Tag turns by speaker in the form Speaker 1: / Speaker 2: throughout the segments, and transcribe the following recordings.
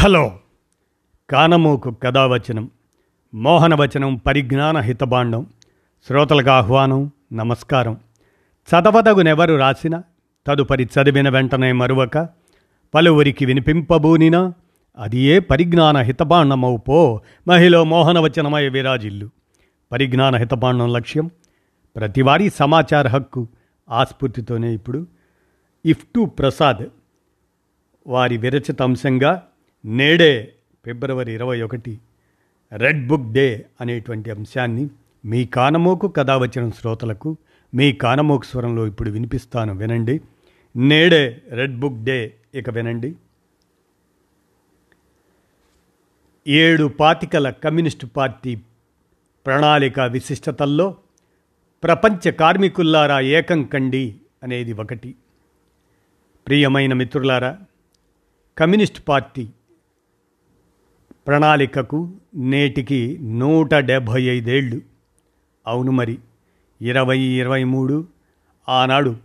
Speaker 1: Hello. కానమూకు కథావచనం మోహనవచనం పరిజ్ఞాన హితబాండం శ్రోతలకు ఆహ్వానం నమస్కారం. చదవదగునెవరు రాసిన తదుపరి చదివిన వెంటనే మరువక పలువురికి వినిపింపబూనినా అది ఏ పరిజ్ఞాన హితబాండమవు పో మహిళ మోహనవచనమయ విరాజిల్లు. పరిజ్ఞాన హితబాండం లక్ష్యం ప్రతివారీ సమాచార హక్కు ఆస్ఫూర్తితోనే ఇప్పుడు. ఇఫ్టు ప్రసాద్ వారి విరచిత అంశంగా నేడే ఫిబ్రవరి ఇరవై ఒకటి రెడ్ బుక్ డే అనేటువంటి అంశాన్ని మీ కానమోకు కథ వచ్చిన శ్రోతలకు మీ కానమోకు స్వరంలో ఇప్పుడు వినిపిస్తాను వినండి. నేడే రెడ్ బుక్ డే ఇక వినండి. ఏడు పాతికల కమ్యూనిస్టు పార్టీ ప్రణాళిక విశిష్టతల్లో ప్రపంచ కార్మికుల్లారా ఏకం కండి అనేది ఒకటి. ప్రియమైన మిత్రులారా కమ్యూనిస్ట్ పార్టీ ప్రణాళికకు నేటికి నూట డెబ్భై ఐదేళ్ళు. అవును మరి ఇరవై ఇరవై మూడు ఆనాడు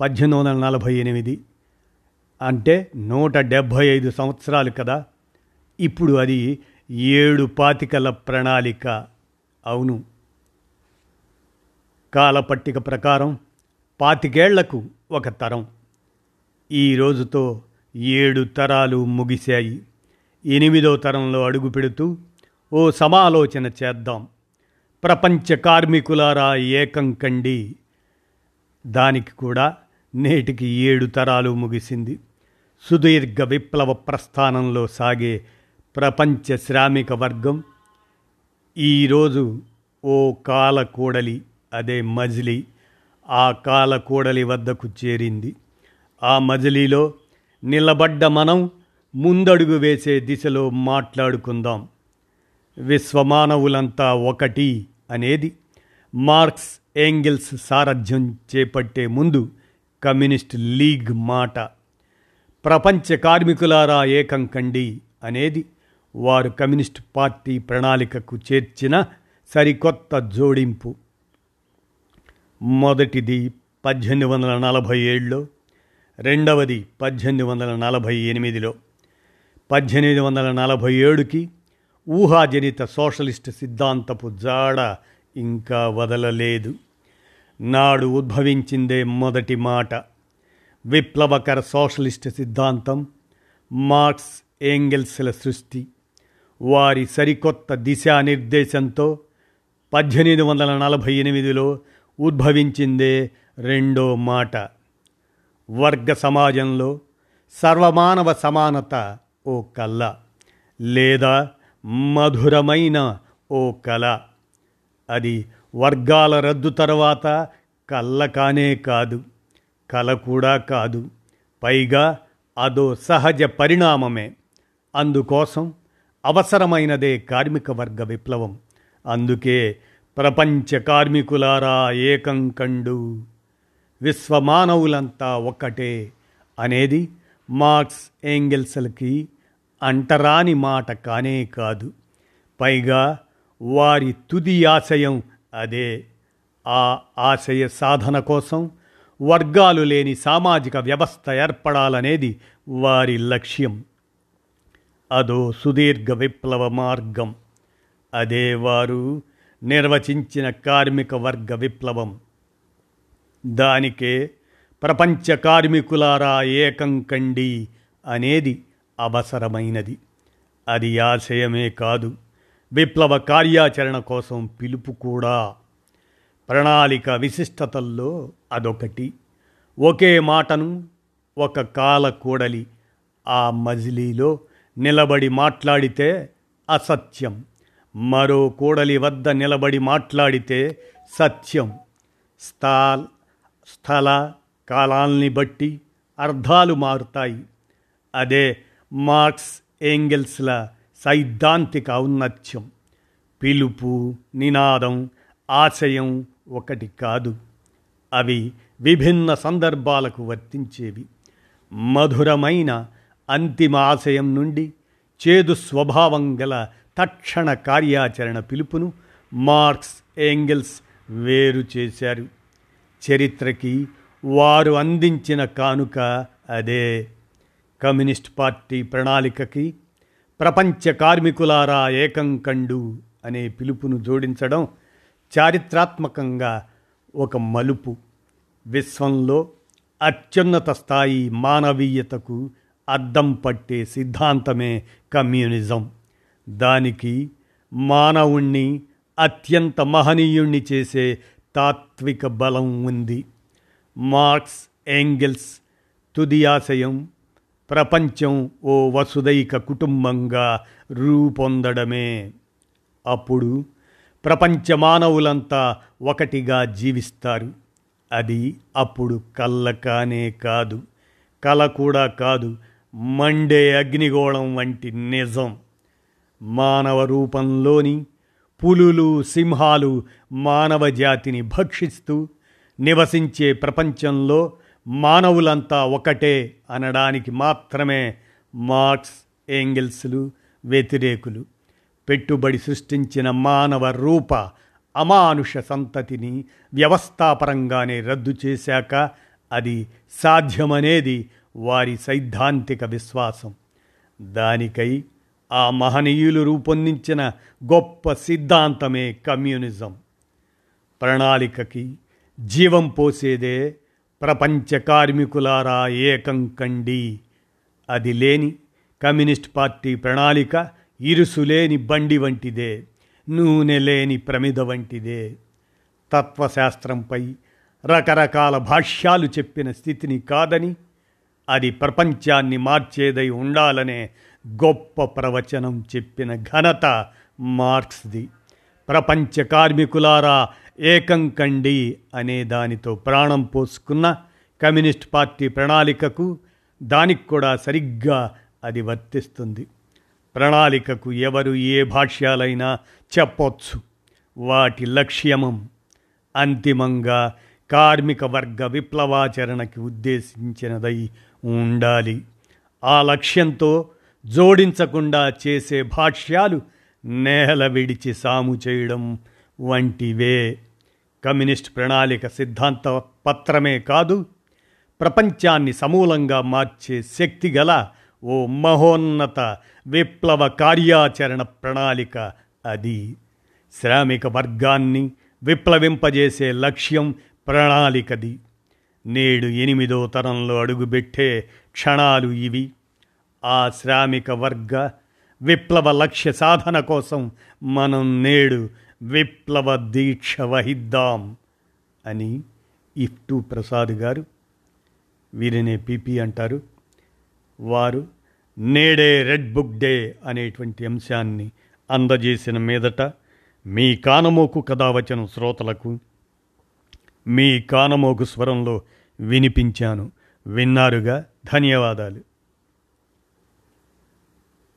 Speaker 1: పద్దెనిమిది వందల నలభై ఎనిమిది అంటే నూట డెబ్భై ఐదు సంవత్సరాలు కదా. ఇప్పుడు అది ఏడు పాతికల ప్రణాళిక. అవును. కాలపట్టిక ప్రకారం పాతికేళ్ళకు ఒక తరం. ఈ రోజుతో ఏడు తరాలు ముగిశాయి. ఎనిమిదో తరంలో అడుగుపెడుతూ ఓ సమాలోచన చేద్దాం. ప్రపంచ కార్మికులారా ఏకం కండి. దానికి కూడా నేటికి ఏడు తరాలు ముగిసింది. సుదీర్ఘ విప్లవ ప్రస్థానంలో సాగే ప్రపంచ శ్రామిక వర్గం. ఈరోజు ఓ కాలకూడలి అదే మజిలీ ఆ కాలకూడలి వద్దకు చేరింది. ఆ మజిలీలో నిలబడ్డ మనం ముందడుగు వేసే దిశలో మాట్లాడుకుందాం. విశ్వమానవులంతా ఒకటి అనేది మార్క్స్ ఏంగిల్స్ సారథ్యం చేపట్టే ముందు కమ్యూనిస్ట్ లీగ్ మాట. ప్రపంచ కార్మికులారా ఏకం కండి అనేది వారు కమ్యూనిస్ట్ పార్టీ ప్రణాళికకు చేర్చిన సరికొత్త జోడింపు. మొదటిది పద్దెనిమిది వందల నలభై ఏడులో రెండవది పద్దెనిమిది వందల నలభై ఎనిమిదిలో. పద్దెనిమిది వందల నలభై ఏడుకి ఊహాజనిత సోషలిస్ట్ సిద్ధాంతపు జాడ ఇంకా వదలలేదు. నాడు ఉద్భవించిందే మొదటి మాట. విప్లవకర సోషలిస్ట్ సిద్ధాంతం మార్క్స్ ఏంగెల్స్ల సృష్టి. వారి సరికొత్త దిశానిర్దేశంతో పద్దెనిమిది వందల నలభై ఎనిమిదిలో ఉద్భవించిందే రెండో మాట. వర్గ సమాజంలో సర్వమానవ సమానత ఓ కళ లేదా మధురమైన ఓ కళ. అది వర్గాల రద్దు తర్వాత కళ్ళ కానే కాదు కళ కూడా కాదు. పైగా అదో సహజ పరిణామమే. అందుకోసం అవసరమైనదే కార్మిక వర్గ విప్లవం. అందుకే ప్రపంచ కార్మికులారా ఏకం కండు. విశ్వమానవులంతా ఒక్కటే అనేది మార్క్స్ ఏంగెల్సలకి అంటరాని మాట కానే కాదు. పైగా వారి తుది ఆశయం అదే. ఆ ఆశయ సాధన కోసం వర్గాలు లేని సామాజిక వ్యవస్థ ఏర్పడాలనేది వారి లక్ష్యం. అదో సుదీర్ఘ విప్లవ మార్గం. అదే వారు నిర్వచించిన కార్మిక వర్గ విప్లవం. దానికే ప్రపంచ కార్మికులారా ఏకం కండి అనేది అవసరమైనది. అది ఆశయమే కాదు. విప్లవ కార్యాచరణ కోసం పిలుపు కూడా. ప్రణాళిక విశిష్టతల్లో అదొకటి. ఒకే మాటను ఒక కాల కూడలి ఆ మజిలీలో నిలబడి మాట్లాడితే అసత్యం. మరో కూడలి వద్ద నిలబడి మాట్లాడితే సత్యం. స్థాల్ స్థల కాలాల్ని బట్టి అర్థాలు మారుతాయి. అదే మార్క్స్ ఏంగెల్స్ల సైద్ధాంతిక ఔన్నత్యం. పిలుపు నినాదం ఆశయం ఒకటి కాదు. అవి విభిన్న సందర్భాలకు వర్తించేవి. మధురమైన అంతిమ ఆశయం నుండి చేదు స్వభావం గల తక్షణ కార్యాచరణ పిలుపును మార్క్స్ ఏంగెల్స్ వేరు చేశారు. చరిత్రకి వారు అందించిన కానుక అదే. కమ్యూనిస్ట్ పార్టీ ప్రణాళికకి ప్రపంచ కార్మికులారా ఏకం కండు అనే పిలుపును జోడించడం చారిత్రాత్మకంగా ఒక మలుపు. విశ్వంలో అత్యున్నత స్థాయి మానవీయతకు అద్దం పట్టే సిద్ధాంతమే కమ్యూనిజం. దానికి మానవుణ్ణి అత్యంత మహనీయుణ్ణి చేసే తాత్విక బలం ఉంది. మార్క్స్ ఎంగిల్స్ తుది ఆశయం ప్రపంచం ఓ వసుదైక కుటుంబంగా రూపొందడమే. అప్పుడు ప్రపంచ మానవులంతా ఒకటిగా జీవిస్తారు. అది అప్పుడు కళ్ళ కానే కాదు. కల కూడా కాదు. మండే అగ్నిగోళం వంటి నిజం. మానవ రూపంలోని పులులు సింహాలు మానవ జాతిని భక్షిస్తూ నివసించే ప్రపంచంలో మానవులంతా ఒకటే అనడానికి మాత్రమే మార్క్స్ ఏంగిల్స్లు వ్యతిరేకులు పెట్టుబడి సృష్టించిన మానవ రూప అమానుష సంతతిని వ్యవస్థాపరంగానే రద్దు చేశాక అది సాధ్యమనేది వారి సైద్ధాంతిక విశ్వాసం. దానికై ఆ మహనీయులు రూపొందించిన గొప్ప సిద్ధాంతమే కమ్యూనిజం. ప్రణాళికకి జీవం పోసేదే ప్రపంచ కార్మికులారా ఏకం కండి. అది లేని కమ్యూనిస్ట్ పార్టీ ప్రణాళిక ఇరుసు లేని బండి వంటిదే నూనె లేని ప్రమిద వంటిదే. తత్వశాస్త్రంపై రకరకాల భాష్యాలు చెప్పిన స్థితిని కాదని అది ప్రపంచాన్ని మార్చేదై ఉండాలనే గొప్ప ప్రవచనం చెప్పిన ఘనత మార్క్స్ది. ప్రపంచ కార్మికులారా ఏకం కండి అనే దానితో ప్రాణం పోసుకున్న కమ్యూనిస్ట్ పార్టీ ప్రణాళికకు దానికి కూడా సరిగ్గా అది వర్తిస్తుంది. ప్రణాళికకు ఎవరు ఏ భాష్యాలైనా చెప్పొచ్చు. వాటి లక్ష్యమం అంతిమంగా కార్మిక వర్గ విప్లవాచరణకి ఉద్దేశించినదై ఉండాలి. ఆ లక్ష్యంతో జోడించకుండా చేసే భాష్యాలు నేల విడిచి సాము చేయడం వంటివే. కమ్యూనిస్ట్ ప్రణాళిక సిద్ధాంత పత్రమే కాదు ప్రపంచాన్ని సమూలంగా మార్చే శక్తి గల ఓ మహోన్నత విప్లవ కార్యాచరణ ప్రణాళిక అది. శ్రామిక వర్గాన్ని విప్లవింపజేసే లక్ష్యం ప్రణాళికది. నేడు ఎనిమిదో తరంలో అడుగుబెట్టే క్షణాలు ఇవి. ఆ శ్రామిక వర్గ విప్లవ లక్ష్య సాధన కోసం మనం నేడు విప్లవ దీక్ష వహిద్దాం అని ఇఫ్టు ప్రసాద్ గారు వీరినే పిపి అంటారు. వారు నేడే రెడ్ బుక్ డే అనేటువంటి అంశాన్ని అందజేసిన మీదట మీ కానమోకు కథావచనం శ్రోతలకు మీ కానమోకు స్వరంలో వినిపించాను. విన్నారుగా? ధన్యవాదాలు.